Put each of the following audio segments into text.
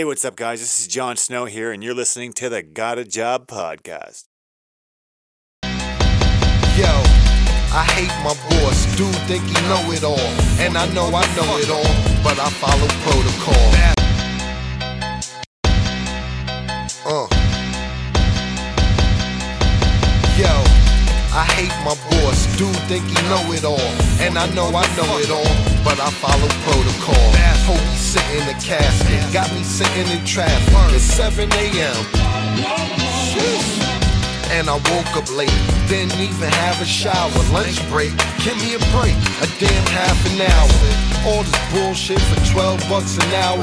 Hey, what's up, guys? This is Jon Snow here, and you're listening to the Got a Job podcast. Yo, I hate my boss. Dude think he know it all, and I know I know it all, but I follow protocol. Uh. I hate my boss, dude think he know it all. And I know I know it all, but I follow protocol. Hope he's sitting in the casket, got me sitting in traffic. It's 7 a.m and I woke up late. Didn't even have a shower. Lunch break, give me a break. A damn half an hour. All this bullshit for 12 bucks an hour.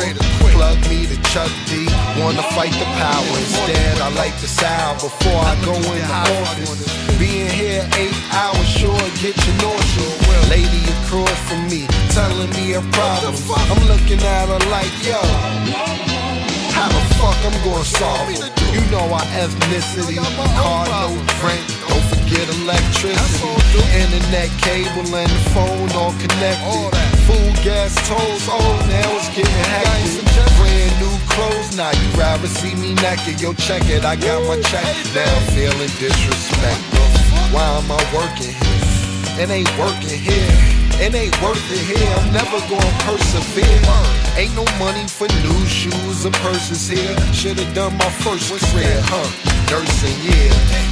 Plug me to Chuck D. Wanna fight the power. Instead, I like the sound before I go in the office. Being here eight hours sure get you nauseous. Lady across from me, telling me a problem. I'm looking at her like, yo. How the fuck I'm gonna solve it? You know our ethnicity, car no rent, don't forget electricity, internet cable and the phone all connected. Food, gas, tolls, oh now it's getting hectic. Brand new clothes now, you rather see me naked? Yo, check it, I got my check. Now I'm feeling disrespectful. Why am I working here? It ain't working here. It ain't worth it here. I'm never gonna persevere. Ain't no money for new shoes or purses here. Should've done my first career, huh? Nursing, yeah.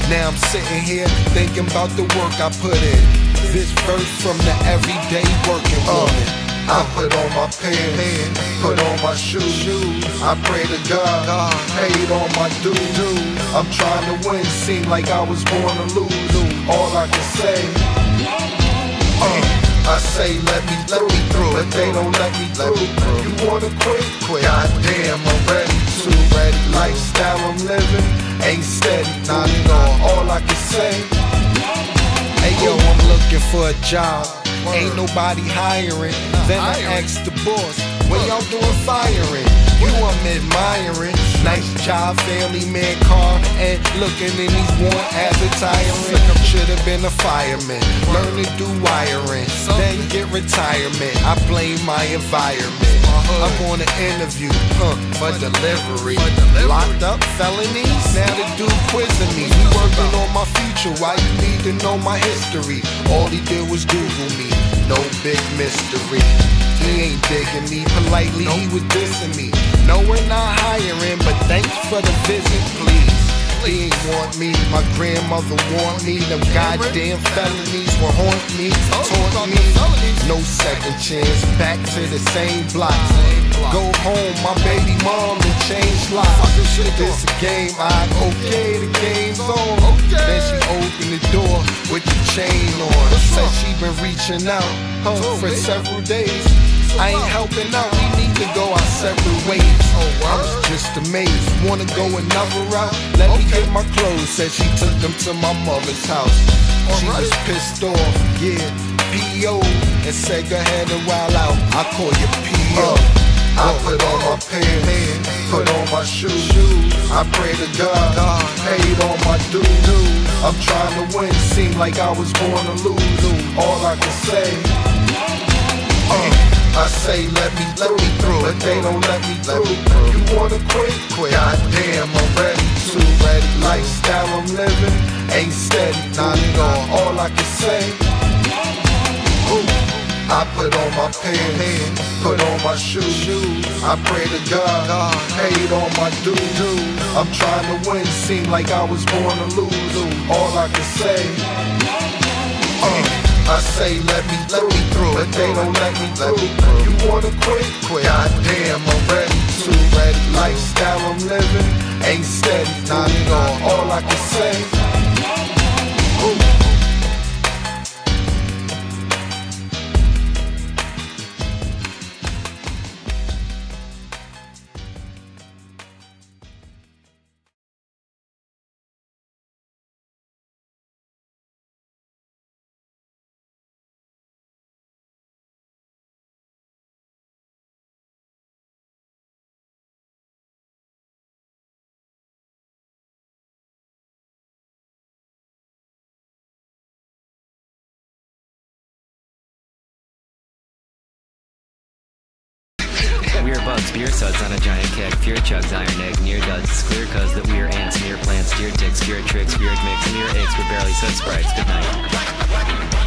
Now I'm sitting here thinking about the work I put in. This verse from the everyday working woman. I put on my pants, put on my shoes. I pray to God, paid all my dues. I'm trying to win, seem like I was born to lose. All I can say, uh, I say let me let me through, but they don't let me let through. You wanna quit? Quit. God damn, I'm ready to. Ready. Lifestyle I'm living ain't steady, not at all. All I can say, hey yo, I'm looking for a job. Ain't nobody hiring. Then I asked the boss, when y'all doing firing? You I'm admiring. Nice job, family man car, and looking in these worn as a tiring. Should've been a fireman. Learn to do wiring, then get retirement. I blame my environment. Uh-huh. I'm on an interview, huh, for delivery. Locked up felonies, now the dude quizzing me. We working on my future, why you need to know my history? All he did was Google me, no big mystery. He ain't digging me politely, he was dissing me. No, we're not hiring, but thanks for the visit, please. He ain't want me, my grandmother want me. Them goddamn felonies will haunt me, taunt me. No second chance, back to the same block. Go home, my baby mom and change locks. This a game, I okay, the game's on. Then she opened the door with the chain on. Said she been reaching out huh, for several days. I ain't helping out, we need to go our separate ways. I was just amazed, wanna go another route? Let me get my clothes, said she took them to my mother's house. She was pissed off, yeah, P.O. And said go ahead and wild out, I call you P.O. I put on my pants, put on my shoes. I pray to God, paid all my dues. I'm trying to win, seem like I was born to lose. All I can say, uh, I say let me let me through, but they don't let me let through. You wanna quit? Quit. God damn, I'm ready to. Ready. Lifestyle I'm living ain't steady, not at all. All I can say. Ooh. I put on my pants, put on my shoes. I pray to God, paid all my dues. I'm trying to win, seem like I was born to lose. All I can say, uh, I say let me let me through, but they don't let me let through. You wanna quit? Quit. God damn, I'm ready to. Ready. Lifestyle I'm living ain't steady, not at all. All I can say. Bugs, beer suds on a giant keg, fear chugs, iron egg, near duds, clear cuz that we are ants, near plants, deer ticks, spirit tricks, spirit mix, near eggs, we're barely sud sprites. Good night.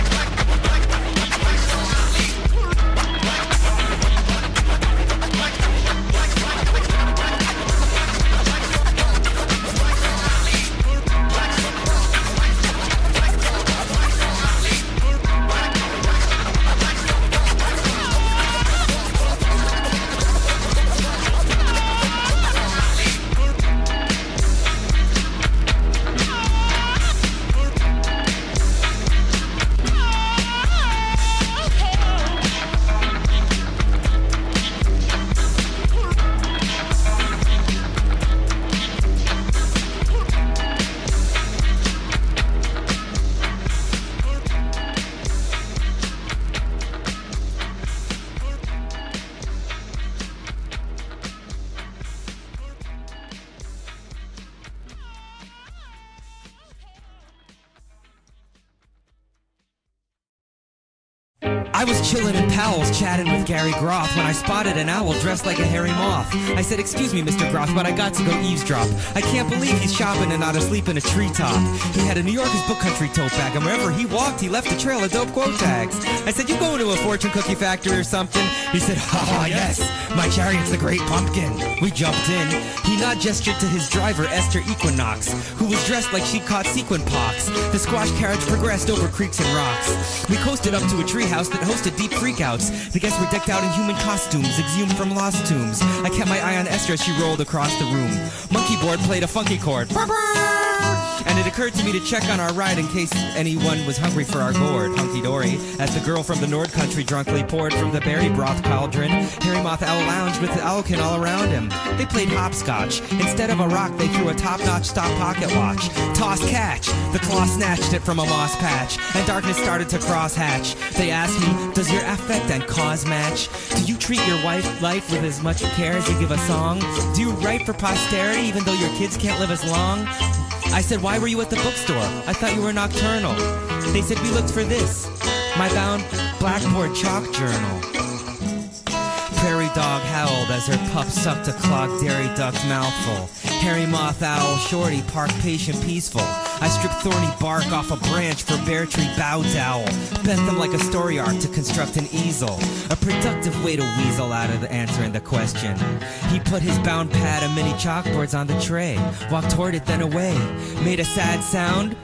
I was chillin' in Powell's chatting with Gary Groth when I spotted an owl dressed like a hairy moth. I said, Excuse me, Mr. Groth, but I got to go eavesdrop. I can't believe he's shopping and not asleep in a treetop. He had a New Yorker's book country tote bag, and wherever he walked, he left a trail of dope quote tags. I said, You going to a fortune cookie factory or something? He said, Ha ha, yes, my chariot's the great pumpkin. We jumped in. He not gestured to his driver, Esther Equinox, who was dressed like she caught sequin pox. The squash carriage progressed over creeks and rocks. We coasted up to a treehouse that hosted deep freakouts. The guests were decked out in human costumes, exhumed from lost tombs. I kept my eye on Esther as she rolled across the room. Monkey board played a funky chord. And it occurred to me to check on our ride in case anyone was hungry for our gourd, hunky dory, as the girl from the Nord country drunkly poured from the berry broth cauldron. Harry Moth Owl lounged with the owlkin all around him. They played hopscotch. Instead of a rock, they threw a top notch stop pocket watch. Toss catch. The claw snatched it from a moss patch, and darkness started to cross hatch. They asked me, Does your affect and cause match? Do you treat your wife life with as much care as you give a song? Do you write for posterity even though your kids can't live as long? I said, Why were you at the bookstore? I thought you were nocturnal. They said, We looked for this. My bound blackboard chalk journal. Prairie dog howled as her pup sucked a clogged dairy duck's mouthful. Hairy moth owl shorty parked patient peaceful. I stripped thorny bark off a branch for bear tree bow dowel. Bent them like a story arc to construct an easel. A productive way to weasel out of the answering the question. He put his bound pad of mini chalkboards on the tray. Walked toward it then away. Made a sad sound.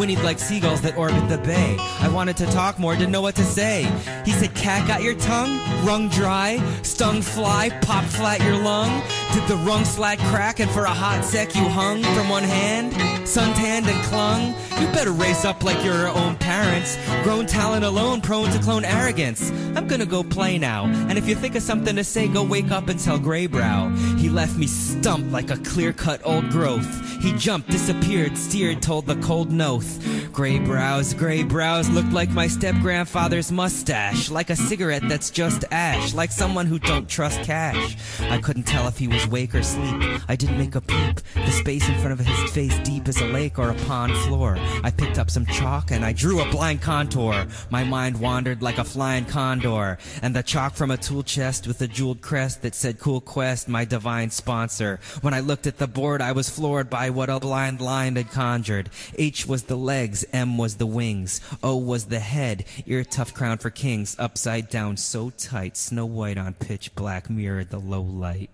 Whinnied like seagulls that orbit the bay. I wanted to talk more, didn't know what to say. He said, Cat got your tongue? Wrung dry? Stung fly? Pop flat your lung? Did the rung slat crack and for a hot sec you hung from one hand? Suntanned and clung? You better raise up like your own parents. Grown talent alone, prone to clone arrogance. I'm gonna go play now. And if you think of something to say, go wake up and tell Graybrow. He left me stumped like a clear cut old growth. He jumped, disappeared, steered, told the cold noth. Gray brows, gray brows looked like my step grandfather's mustache. Like a cigarette that's just ash. Like someone who don't trust cash. I couldn't tell if he was wake or sleep. I didn't make a peep. The space in front of his face deep as a lake or a pond floor. I picked up some chalk and I drew a blind contour. My mind wandered like a flying condor. And the chalk from a tool chest with a jeweled crest that said Cool Quest, my divine sponsor. When I looked at the board, I was floored by what a blind line had conjured. H was the legs, M was the wings, O was the head, ear tough crown for kings, upside down so tight, Snow White on pitch black mirrored the low light.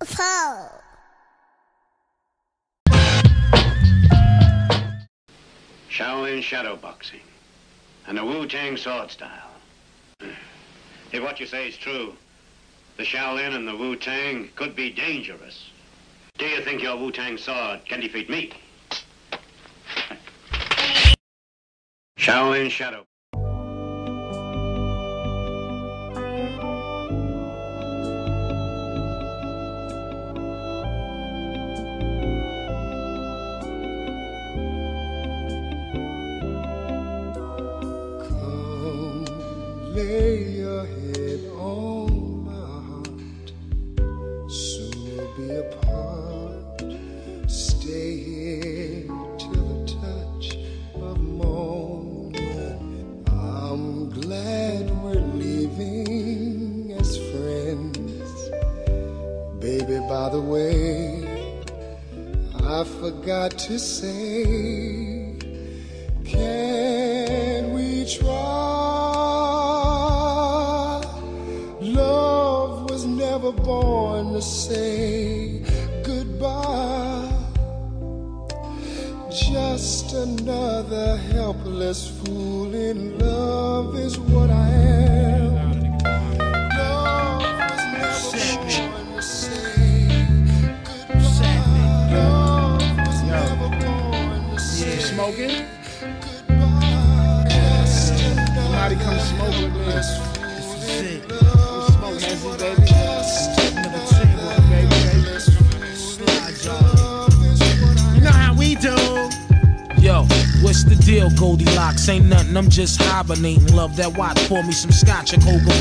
Poe. Shaolin shadow boxing and the Wu Tang sword style. Hmm. If what you say is true, the Shaolin and the Wu Tang could be dangerous. Do you think your Wu Tang sword can defeat me? Shaolin shadow. The way, I forgot to say. Can we try? Love was never born to say goodbye. Just another helpless fool in love is what I am. Smoking? Somebody come smoke with me. What's the deal, Goldilocks? Ain't nothing, I'm just hibernating. Love that watch, pour me some scotch and Coca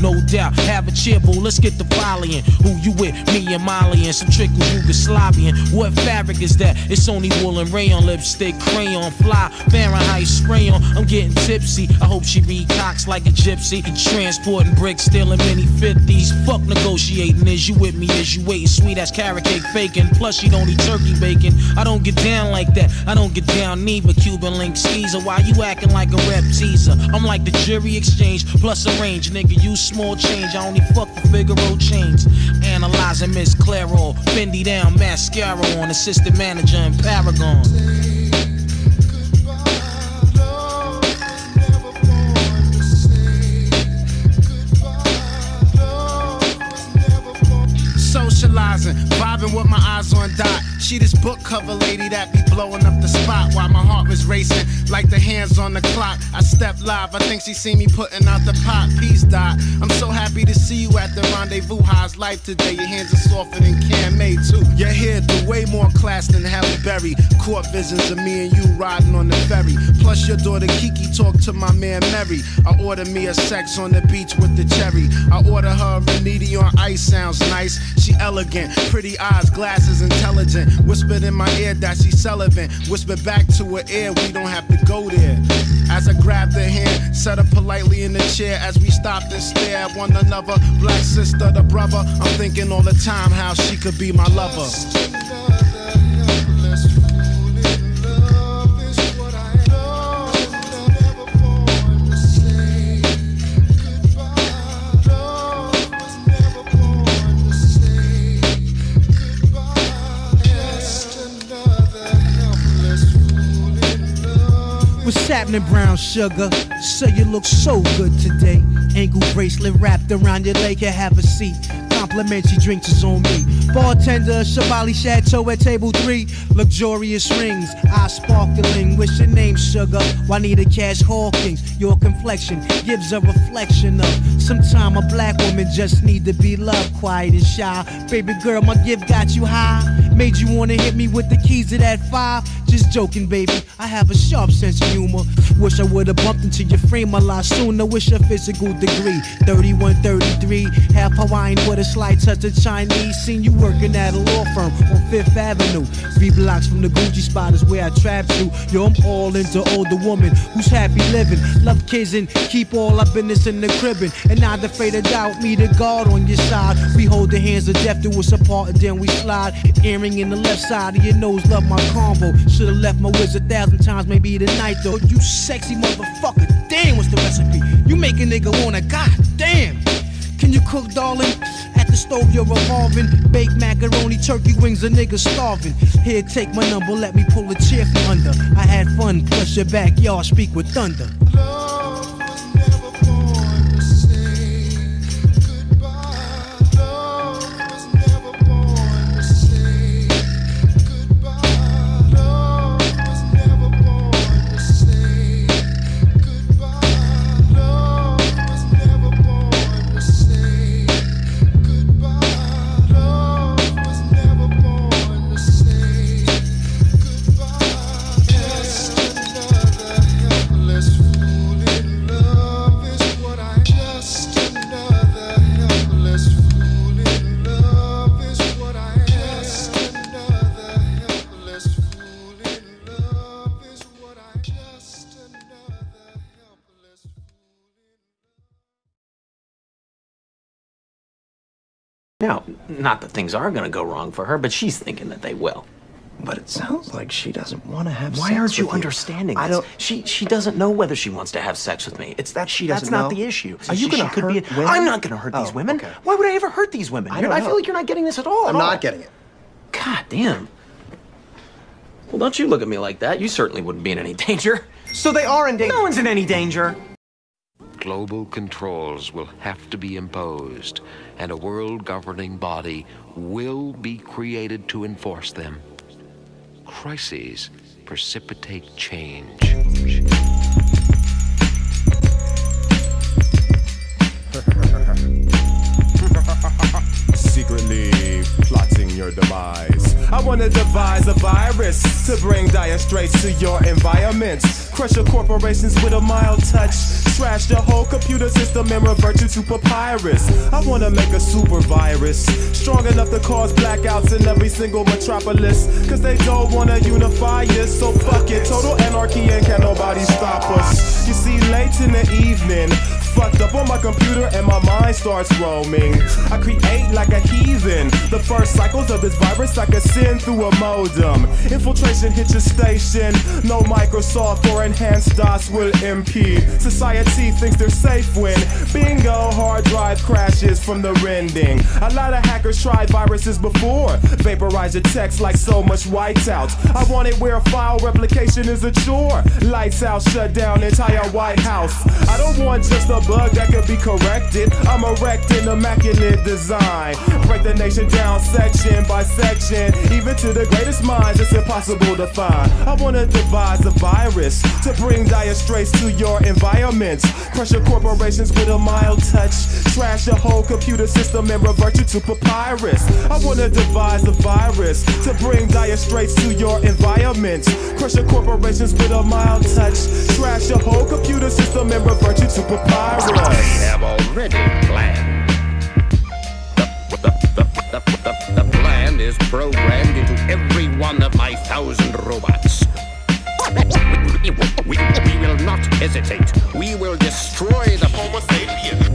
no doubt. Have a cheer, boo, let's get the volleying. Who you with? Me and Molly and some trickle Yugoslavian. What fabric is that? It's only wool and rayon, lipstick, crayon, fly, Fahrenheit spray on. I'm getting tipsy. I hope she read cocks like a gypsy. Transporting bricks, stealing many 50s. Fuck negotiating. Is you with me? Is you waiting? Sweet as carrot cake faking. Plus, she don't eat turkey bacon. I don't get down like that. I don't get down neither. Cuban link Caesar. Why you acting like a rep teaser? I'm like the jury exchange plus a range. Nigga, you small change. I only fuck for Figaro chains. Analyzing Miss Claro. Fendi down, mascara on. Assistant manager in Paragon. Vibing with my eyes on dot. She this book cover lady that be blowing up the spot while my heart was racing like the hands on the clock. I step live, I think she see me putting out the pot. Peace dot. I'm so happy to see you at the rendezvous. How's life today? Your hands are softer than Camay too. Your hair do way more class than Halle Berry. Court visions of me and you riding on the ferry. Plus your daughter Kiki talk to my man Mary. I order me a sex on the beach with the cherry. I order her a on ice. Sounds nice. She elegant, pretty eyes, glasses, intelligent. Whispered in my ear that she's Sullivan. Whispered back to her ear, we don't have to go there. As I grabbed her hand, set her politely in the chair as we stopped and stared at one another. Black sister, the brother. I'm thinking all the time how she could be my lover. Happening, brown sugar? So you look so good today. Ankle bracelet wrapped around your leg, yeah, have a seat. Complimentary drinks is on me. Bartender, Shabali Chateau at table three. Luxurious rings, eyes sparkling. What's your name, sugar? Why need a Cash Hawkins. Your complexion gives a reflection of sometime a black woman just need to be loved, quiet and shy. Baby girl, my gift got you high. Made you wanna hit me with the keys to that five. Just joking, baby. I have a sharp sense of humor. Wish I would've bumped into your frame a lot sooner. Wish your physical degree 31, 33. Half Hawaiian with a slight touch of Chinese. Seen you working at a law firm on Fifth Avenue. Three blocks from the Gucci spot is where I trap to. Yo, I'm all into older woman who's happy living. Love kids and keep all our business in the cribbing. And not afraid to doubt me, the guard on your side. We hold the hands of death to us apart and then we slide. In the left side of your nose, love my combo. Should've left my whiz a thousand times, maybe tonight though. You sexy motherfucker, damn, what's the recipe? You make a nigga wanna, god damn. Can you cook, darling? At the stove, you're revolving. Baked macaroni, turkey wings, a nigga starving. Here, take my number, let me pull a chair from under. I had fun, plus your backyard speak with thunder. Now, not that things are going to go wrong for her, but she's thinking that they will. But it sounds like she doesn't want to have Why aren't you understanding I this? don't. She she doesn't know whether she wants to have sex with me. It's that She doesn't That's not know? the issue. Are you gonna hurt be. women? I'm not going to hurt Oh, these women. okay. Why would I ever hurt these women? I don't I feel like you're not getting this at all. I'm at all. not getting it. God damn. Well, don't you look at me like that. You certainly wouldn't be in any danger. So they are in danger. No one's in any danger. Global controls will have to be imposed, and a world governing body will be created to enforce them. Crises precipitate change. Secretly your demise. I wanna devise a virus to bring dire straits to your environment. Crush your corporations with a mild touch. Trash the whole computer system and revert you to papyrus. I wanna make a super virus strong enough to cause blackouts in every single metropolis. Cause they don't wanna unify us, so fuck it. Total anarchy and can nobody stop us. You see, late in the evening, fucked up on my computer and my mind starts roaming. I create like a heathen. The first cycles of this virus I can send through a modem. Infiltration hits your station. No Microsoft or enhanced DOS will impede. Society thinks they're safe when bingo hard drive crashes from the rending. A lot of hackers tried viruses before. Vaporize your text like so much whiteout. I want it where file replication is a chore. Lights out, shut down entire White House. I don't want just a bug that could be corrected. I'm erecting immaculate design. Break the nation down section by section. Even to the greatest minds, it's impossible to find. I wanna devise a virus to bring dire straits to your environment. Crush your corporations with a mild touch. Trash your whole computer system and revert you to papyrus. I wanna devise a virus to bring dire straits to your environment. Crush your corporations with a mild touch. Trash your whole computer system and revert you to papyrus. I have already planned. The, the, the, the, the, the plan is programmed into every one of my thousand robots. We, we, we will not hesitate. We will destroy the Homo sapien.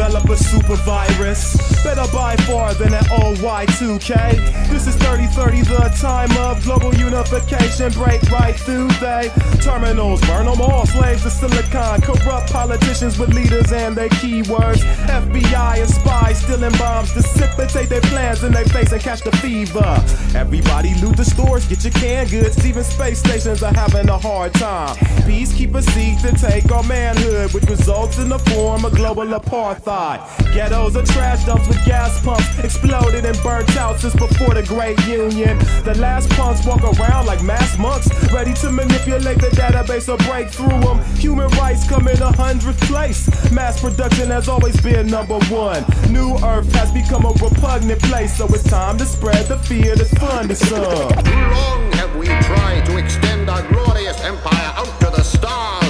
Develop a super virus. Better by far than an old Y2K. This is 3030, the time of global unification. Break right through they terminals, burn them all. Slaves to silicon, corrupt politicians with leaders and their keywords. FBI and spies stealing bombs, dissipate their plans in their face and catch the fever. Everybody loot the stores, get your canned goods. Even space stations are having a hard time. Peacekeepers seek to take our manhood, which results in the form of global apartheid. Ghettos are trash dumps with gas pumps, exploded and burnt out since before the Great Union. The last punks walk around like mass monks, ready to manipulate the database or break through them. Human rights come in a hundredth place. Mass production has always been number one. New Earth has become a repugnant place, so it's time to spread the fear that's fun to some. Too long have we tried to extend our glorious empire out to the stars,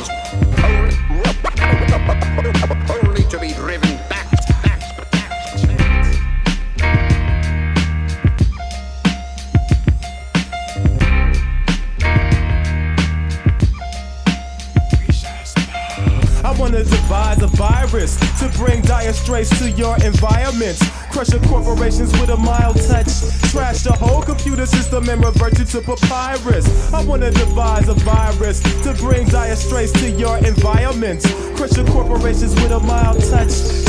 to papyrus. I wanna devise a virus to bring dire straits to your environment. Crush your corporations with a mild touch.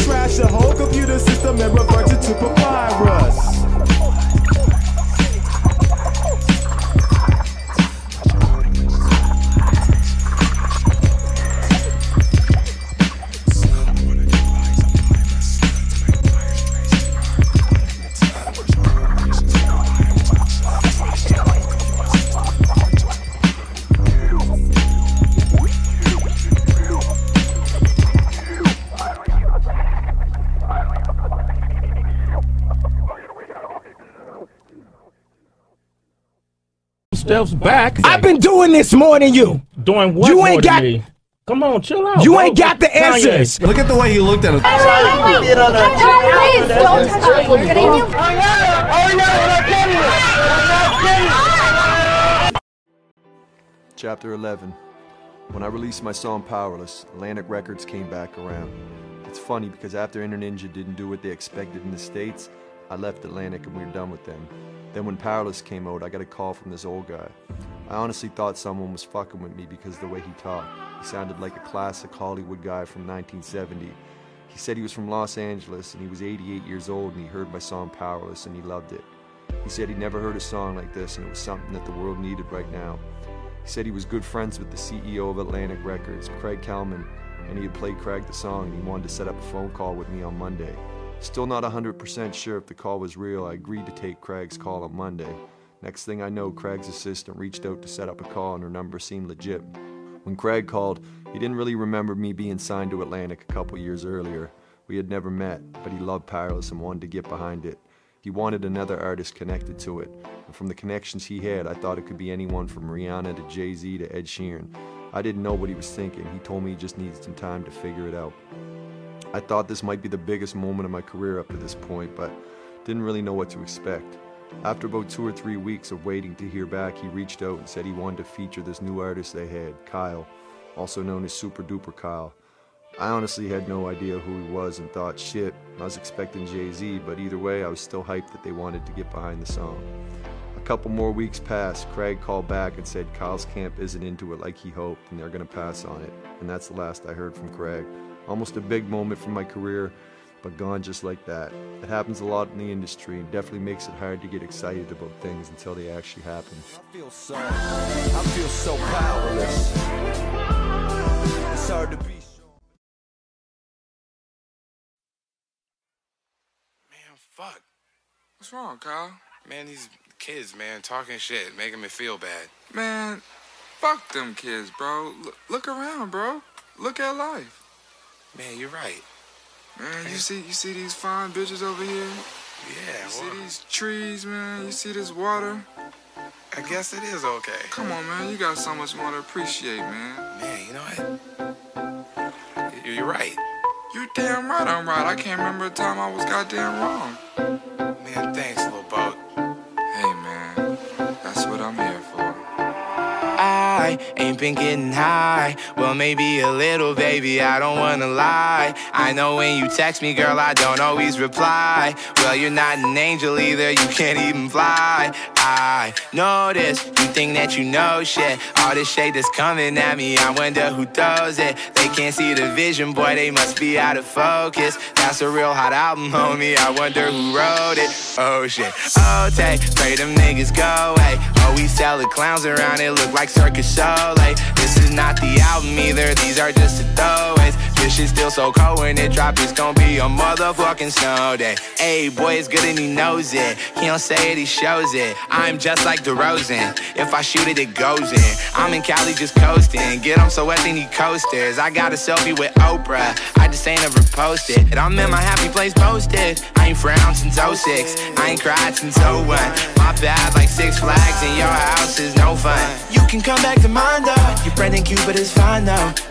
Than you. Doing what? You more ain't than got- me? Come on, chill out. You bro. ain't got the answers. Look at the way he looked at us. Chapter 11. When I released my song Powerless, Atlantic Records came back around. It's funny because after Inner Ninja didn't do what they expected in the States, I left Atlantic and we were done with them. Then when Powerless came out, I got a call from this old guy. I honestly thought someone was fucking with me because the way he talked. He sounded like a classic Hollywood guy from 1970. He said he was from Los Angeles and he was 88 years old and he heard my song Powerless and he loved it. He said he'd never heard a song like this and it was something that the world needed right now. He said he was good friends with the CEO of Atlantic Records, Craig Kallman, and he had played Craig the song and he wanted to set up a phone call with me on Monday. Still not 100% sure if the call was real, I agreed to take Craig's call on Monday. Next thing I know, Craig's assistant reached out to set up a call and her number seemed legit. When Craig called, he didn't really remember me being signed to Atlantic a couple years earlier. We had never met, but he loved Powerless and wanted to get behind it. He wanted another artist connected to it, and from the connections he had, I thought it could be anyone from Rihanna to Jay Z to Ed Sheeran. I didn't know what he was thinking. He told me he just needed some time to figure it out. I thought this might be the biggest moment of my career up to this point, but didn't really know what to expect. After about two or three weeks of waiting to hear back, he reached out and said he wanted to feature this new artist they had, Kyle, also known as Super Duper Kyle. I honestly had no idea who he was and thought, shit, I was expecting Jay Z, but either way, I was still hyped that they wanted to get behind the song. A couple more weeks passed. Craig called back and said Kyle's camp isn't into it like he hoped and they're gonna pass on it. And that's the last I heard from Craig. Almost a big moment for my career, but gone just like that. It happens a lot in the industry and definitely makes it hard to get excited about things until they actually happen. I feel so, I feel so powerless. It's hard to be. Man, fuck. What's wrong, Kyle? Man, these kids, man, talking shit, making me feel bad. Man, fuck them kids, bro. L- look around, bro. Look at life. Man, you're right. Man, you see you see these fine bitches over here? Yeah, You see well, these trees, man? You see this water? I guess it is okay. Come on, man. You got so much more to appreciate, man. Man, you know what? You- You're right. You're damn right I'm right. I can't remember a time I was goddamn wrong. Man, thanks, little boat. Hey, man. That's what I'm here for. I ain't been getting high. Well, maybe a little, baby, I don't wanna lie. I know when you text me, girl, I don't always reply. Well, you're not an angel either, you can't even fly. I this, you think that you know shit. All this shade that's coming at me, I wonder who throws it. They can't see the vision, boy, they must be out of focus. That's a real hot album, homie, I wonder who wrote it. Oh shit, oh, take, pray them niggas go away. Oh, we sell the clowns around, it look like Circus Soleil. This is not the album either, these are just the throwaways. This shit still so cold when it drop, it's gonna be a motherfucking snow day. Hey, boy, it's good and he knows it. He don't say it, he shows it. I'm just like DeRozan. If I shoot it, it goes in. I'm in Cali just coasting. Get him so wet, then he coasters. I got a selfie with Oprah. I just ain't ever posted. And I'm in my happy place posted. I ain't frowned since 06. I ain't cried since 01. My bad, like Six Flags, and your house is no fun. You can come back to mine though. You're Brendan Cupid is fine though.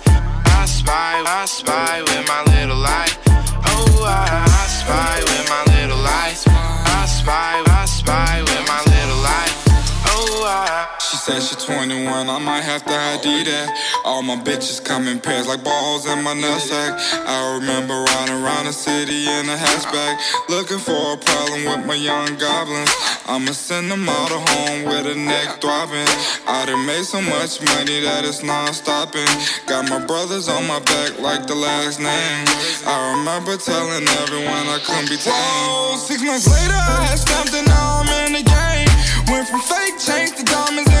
I spy, I spy with my little eye. Oh, I, I spy with my little eye. I spy, I spy with my little eye. Oh, I. Said she 21, I might have to ID that. All my bitches come in pairs like balls in my nutsack. I remember riding around the city in a hatchback, looking for a problem with my young goblins. I'ma send them all to home with a neck throbbing. I done made so much money that it's non-stopping. Got my brothers on my back like the last name. I remember telling everyone I couldn't be tamed. Six months later, I had and now I'm in the game. Went from fake chains to diamonds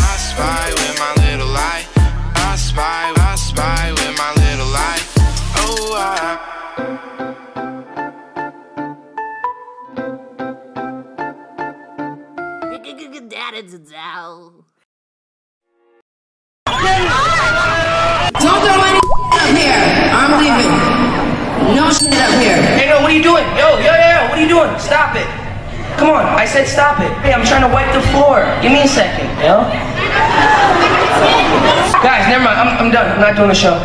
spy with my little eye. I spy, I spy with my little eye. Oh, I. Don't throw any up here. I'm leaving. No shit up here. Hey, no, what are you doing? Yo, yo, yo, yo, what are you doing? Stop it. Come on, I said stop it. Hey, I'm trying to wipe the floor. Give me a second, yo. Guys, never mind. I'm, I'm done. I'm not doing the show.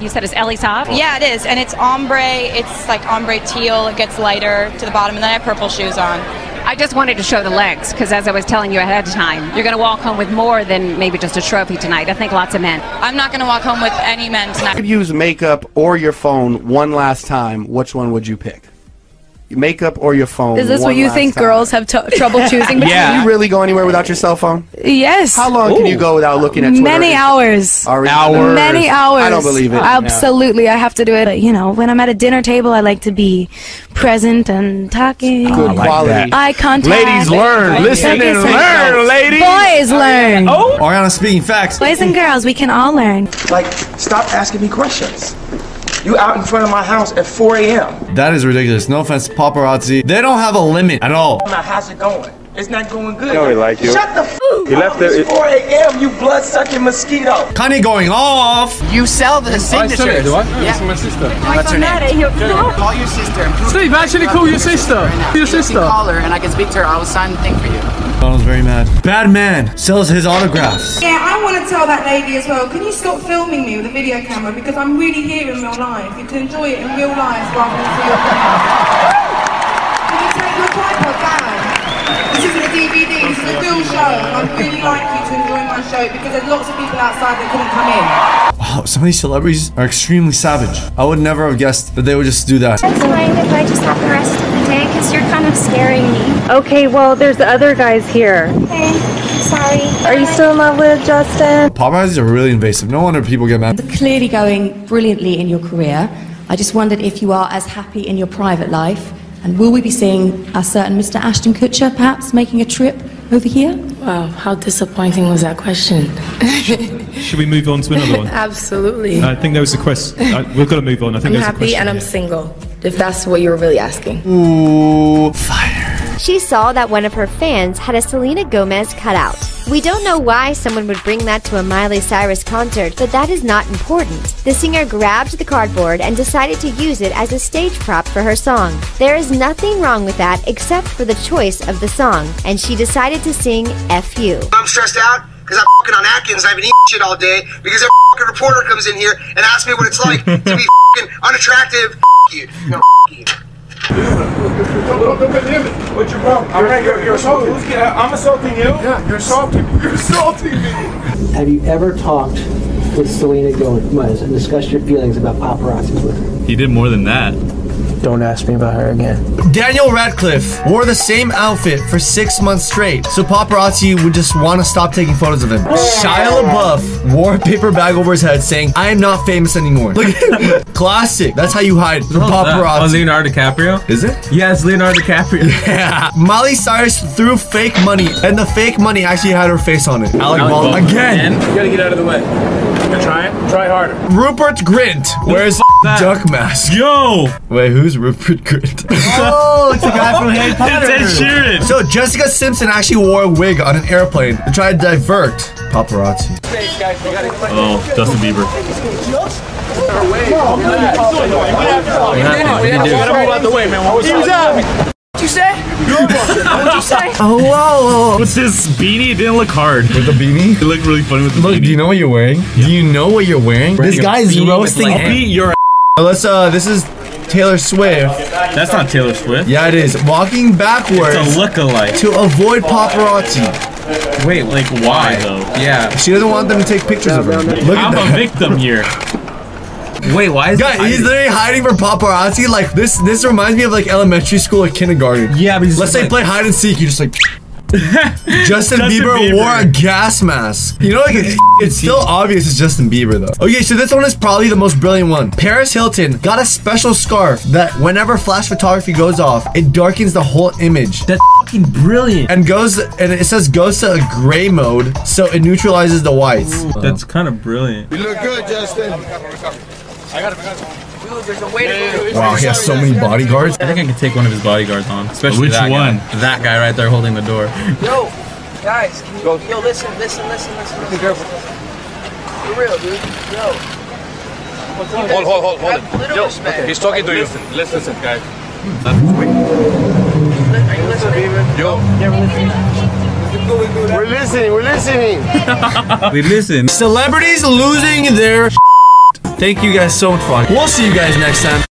You said it's Ellie top? Yeah, it is, and it's ombre. It's like ombre teal. It gets lighter to the bottom, and then I have purple shoes on. I just wanted to show the legs because, as I was telling you ahead of time, you're going to walk home with more than maybe just a trophy tonight. I think lots of men. I'm not going to walk home with any men tonight. If you could use makeup or your phone one last time, which one would you pick? Makeup or your phone? Is this one what you think time? girls have t- trouble choosing between? Can you really go anywhere without your cell phone? Yes. How long can you go without looking at Twitter? Many hours. Hours. Many hours. I don't believe it. Absolutely, I have to do it. Uh, you know, when I'm at a dinner table, I like to be present and talking. Good quality. Eye contact. Ladies, learn. Listen Take and it- learn, ladies. Boys, learn. Oh. Ariana speaking facts. Boys and girls, we can all learn. Like, stop asking me questions. You out in front of my house at 4 a.m. That is ridiculous. No offense, paparazzi. They don't have a limit at all. Now, how's it going? It's not going good. No, we like you. Shut the f He left It's 4 a.m. You blood sucking mosquito. Kanye going off. You sell the signatures. do I? Yeah. That's my sister. What's her name? Call your sister. Steve, actually call your sister. Right now. Your You sister. Call her and I can speak to her. I will sign the thing for you. Donald's very mad. Bad man sells his autographs. Yeah, I want to tell that lady as well. Can you stop filming me with a video camera because I'm really here in real life. You can enjoy it in real life rather than through your camera. Can you take your tripod down? This isn't a DVD. This is a real show. and I'd really like you to enjoy my show because there's lots of people outside that couldn't come in. Wow, some of these celebrities are extremely savage. I would never have guessed that they would just do that. It's fine if I just have the rest of the day because you're kind of scaring me. Okay, well, there's other guys here. Okay, sorry. Are you still in love with Justin? Paparazzis are really invasive. No wonder people get mad. clearly going brilliantly in your career. I just wondered if you are as happy in your private life. And will we be seeing a certain Mr. Ashton Kutcher perhaps making a trip over here? Wow, how disappointing was that question? Should we move on to another one? Absolutely. I think there was a question. We've got to move on. I think I'm there's a happy question. and I'm single, if that's what you were really asking. Ooh, fire. She saw that one of her fans had a Selena Gomez cutout. We don't know why someone would bring that to a Miley Cyrus concert, but that is not important. The singer grabbed the cardboard and decided to use it as a stage prop for her song. There is nothing wrong with that except for the choice of the song, and she decided to sing F You. I'm stressed out because I'm fucking on Atkins. I've been eating shit all day because a fucking reporter comes in here and asks me what it's like to be fucking unattractive. No. What's your problem? I'm assaulting you. Yeah, you're assaulting me. You're assaulting me. Have you ever talked with Selena Gomez and discussed your feelings about paparazzi with her? He did more than that. Don't ask me about her again. Daniel Radcliffe wore the same outfit for six months straight, so paparazzi would just want to stop taking photos of him. Shia LaBeouf wore a paper bag over his head saying, I am not famous anymore. Look at him. Classic. That's how you hide from paparazzi. Oh, Leonardo DiCaprio? Is it? Yes, Leonardo DiCaprio. Yeah. Miley Cyrus threw fake money, and the fake money actually had her face on it. Alec Alec Baldwin. Baldwin. Again. Again? You gotta get out of the way. You try it. Try harder. Rupert Grint wears duck mask. Yo! Wait, who's Rupert Grint? oh, it's the guy from Harry Potter. It's Ed Sheeran. So Jessica Simpson actually wore a wig on an airplane to try to divert paparazzi. Oh, Justin Bieber. What'd you say? What'd you say? Oh, whoa, whoa. With this beanie, it didn't look hard. With the beanie? It looked really funny with the Look, beanie. do you know what you're wearing? Do you know what you're wearing? This Wearing a guy is beanie with roasting like- him. I'll beat your Let's uh, this is Taylor Swift. That's not Taylor Swift. Yeah, it is. Walking backwards It's a lookalike. to avoid paparazzi. Wait, like why though? Yeah. She doesn't want them to take pictures of her. Look at I'm that. a victim here. Wait, why is he Guy, he's hiding? literally hiding from paparazzi. Like this, this reminds me of like elementary school or kindergarten. Yeah, but he's let's just say like- play hide and seek. You just like. Justin, Justin Bieber, Bieber. wore a gas mask. You know, like it's, it's still obvious it's Justin Bieber though. Okay, so this one is probably the most brilliant one. Paris Hilton got a special scarf that whenever flash photography goes off, it darkens the whole image. That's fucking brilliant. And goes and it says goes to a gray mode, so it neutralizes the whites. That's kind of brilliant. You look good, Justin. I gotta. Dude, there's a way to go. Wow, he has so many bodyguards. I think I could take one of his bodyguards on, especially Which that one? Guy. That guy right there holding the door. Yo, guys, can you, yo, listen, listen, listen, listen. Be careful. For real, dude. Yo. Hold, hold, hold, hold Have it. Yo, respect. he's talking to you. Listen, listen, guys. Are you listening? Yo. We're listening, we're listening. we listen. Celebrities losing their. Thank you guys so much for watching. We'll see you guys next time.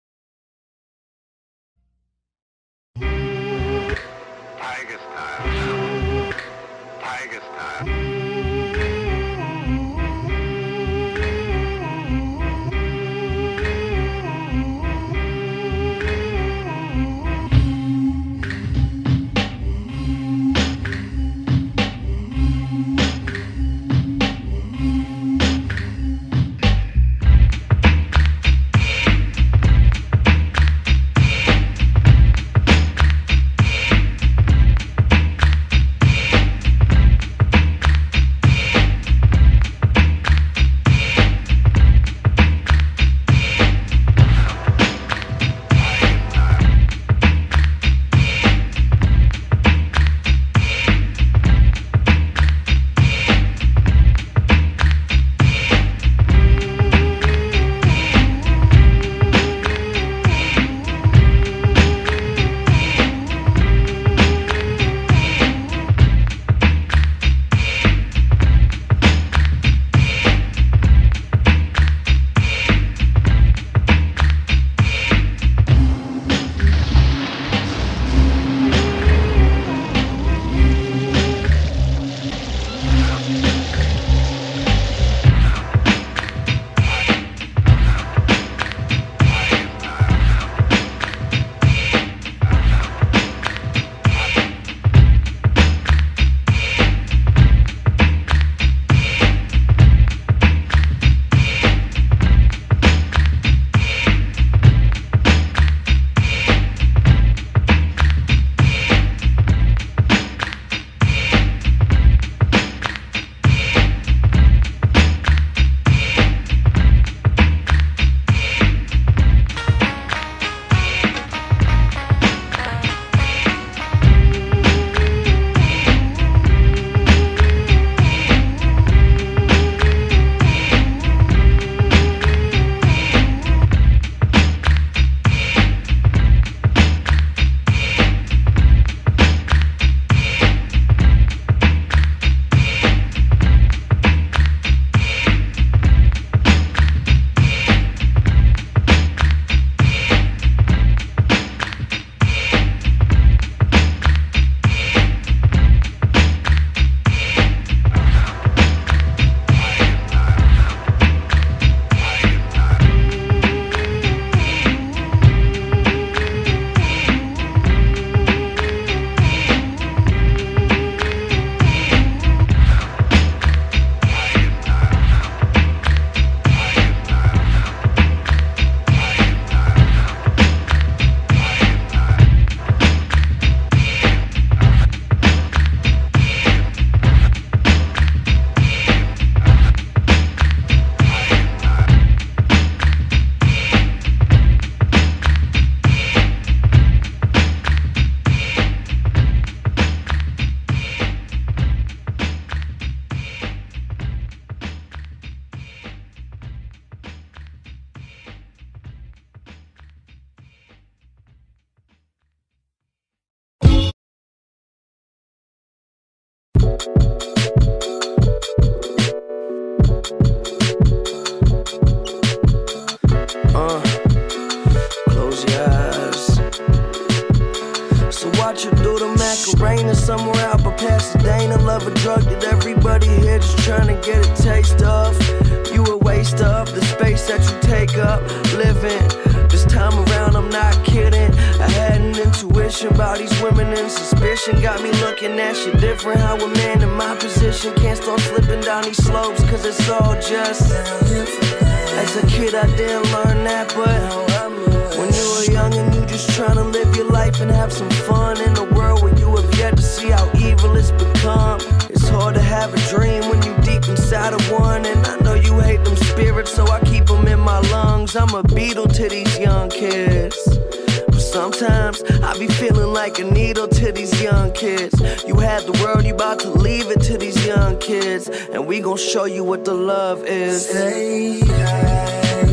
To these young kids, and we gon' show you what the love is. Say hi,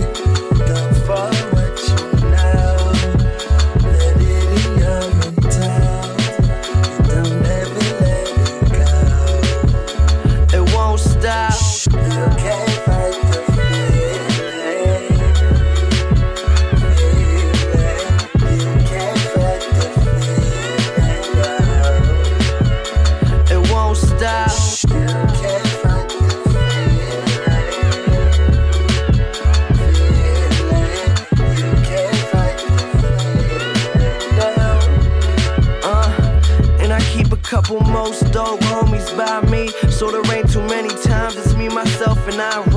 by me. So there ain't too many times it's me, myself, and Irene.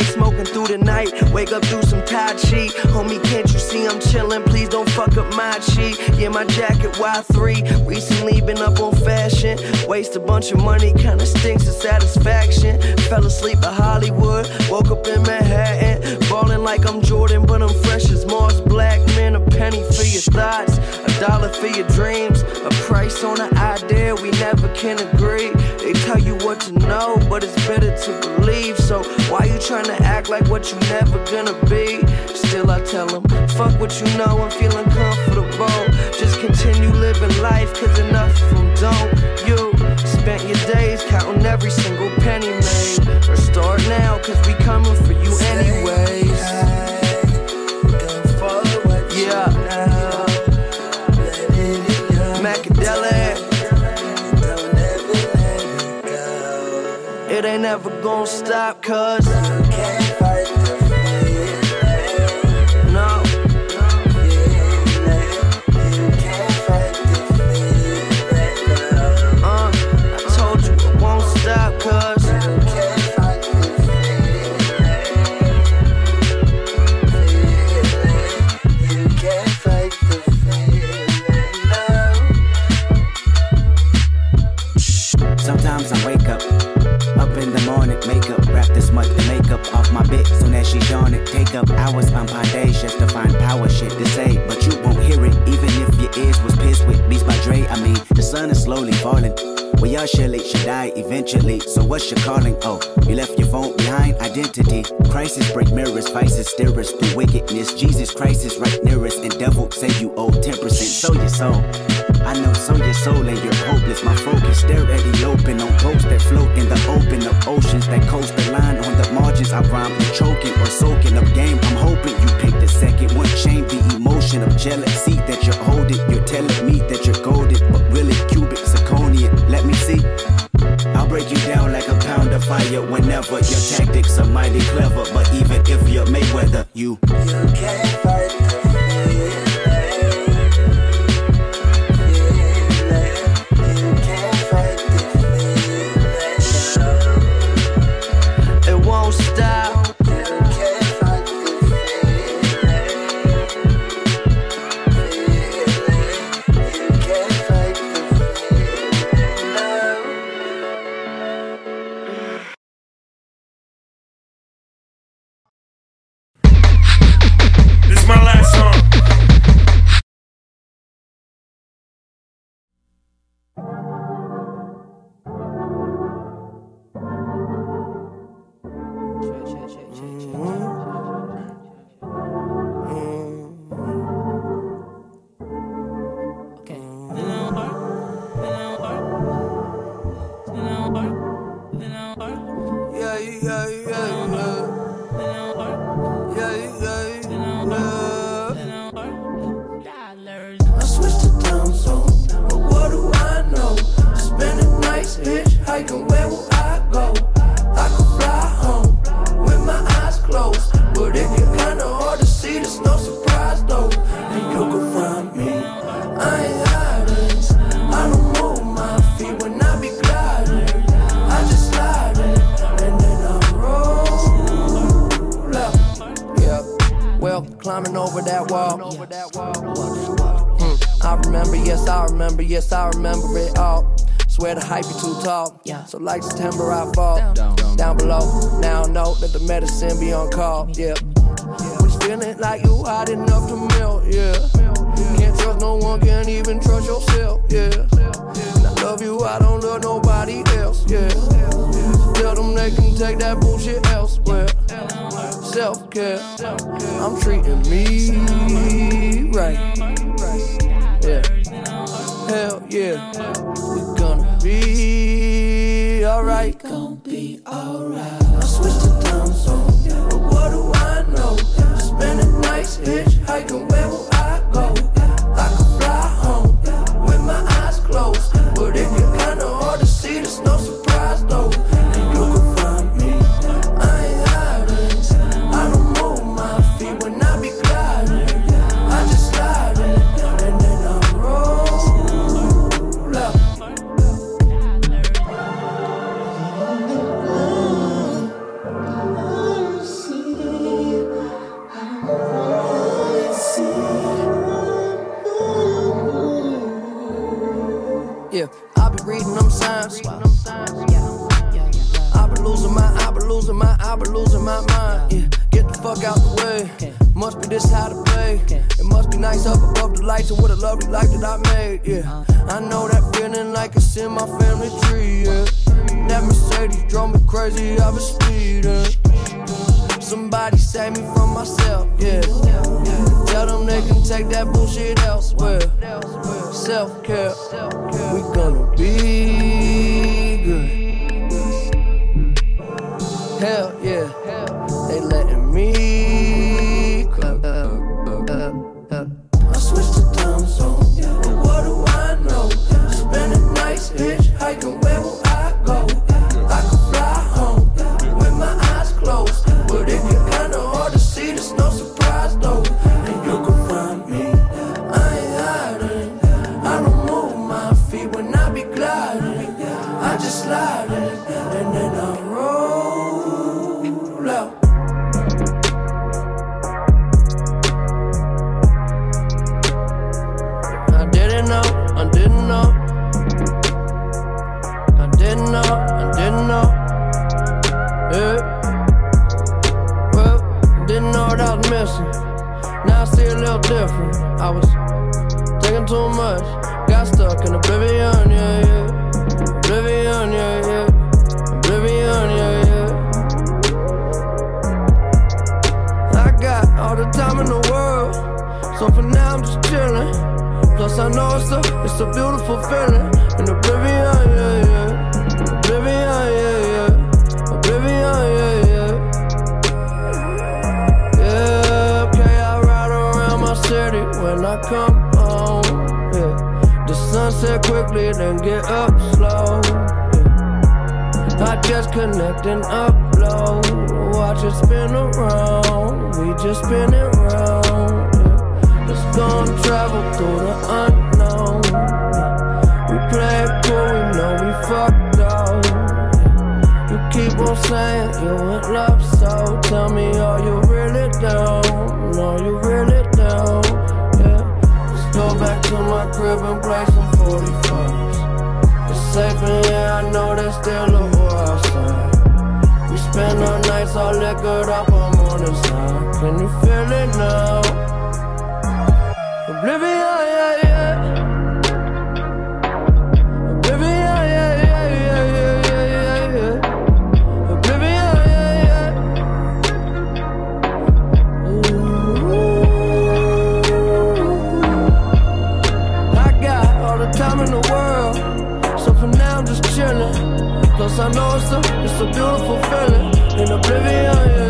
Stay smoking through the night, wake up through some Tai Chi. Homie, can't you see I'm chillin'? Please don't fuck up my chi. Yeah, my jacket Y3. Recently been up on fashion. Waste a bunch of money, kinda stinks of satisfaction. Fell asleep at Hollywood, woke up in Manhattan. Ballin' like I'm Jordan, but I'm fresh as Mars Black. Man, a penny for your thoughts, a dollar for your dreams. A price on an idea we never can agree. They tell you what to know, but it's better to believe. So why you trying to act like what you never gonna be? Still, I tell them, fuck what you know, I'm feeling comfortable. Just continue living life, cause enough of them don't. You spent your days counting every single penny made. Or start now, cause we coming for you anyways. Yeah. It ain't never gonna stop, cause So what's your calling? Oh, you left your phone behind. Identity crisis, break mirrors, vices, steer us through wickedness. Jesus Christ is right near us, and devil say you owe 10%. So your soul. I know, so your soul and you're hopeless. My focus, stare at the open on boats that float in the open of oceans that coast the line on the margins. I rhyme with choking or soaking up game. I'm hoping you pick the second one. Shame the emotion of jealousy fire whenever down, below. Now know that the medicine be on call. Yeah. Was feeling like you hot enough to melt. Yeah. Can't trust no one, can't even trust yourself. Yeah. I love you, I don't love nobody else. Yeah. Tell them they can take that bullshit elsewhere. Self care. I'm treating me right. Yeah. Hell yeah. Alright. Gonna be alright. I switched the time zone, but what do I know? Spending nights hitchhiking, where will I This how to play. It must be nice up above the lights and what a lovely life that I made. Yeah, I know that feeling like it's in my family tree. Yeah, that Mercedes drove me crazy. I was speeding. Somebody save me from myself. Yeah, tell them they can take that bullshit elsewhere. Self care, we gonna be quickly, then get up slow. I just connect and upload. Watch it spin around. We just spin it round. Yeah. Let's go and travel through the unknown. We play it cool, we know we fucked up. You keep on saying you in love, so tell me, are you really down? Are you really down? Yeah. Let's go back to my crib and play some 45s. It's safe in here, I know there's still a war outside. We spend our nights all liquored up on morning side. Uh. Can you feel it now? Oblivion, I know it's a, it's a beautiful feeling. In oblivion, yeah.